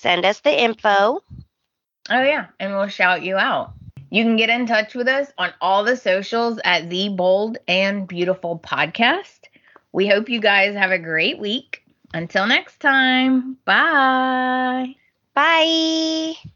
Send us the info. Oh, yeah. And we'll shout you out. You can get in touch with us on all the socials at the Bold and Beautiful Podcast. We hope you guys have a great week. Until next time, bye. Bye.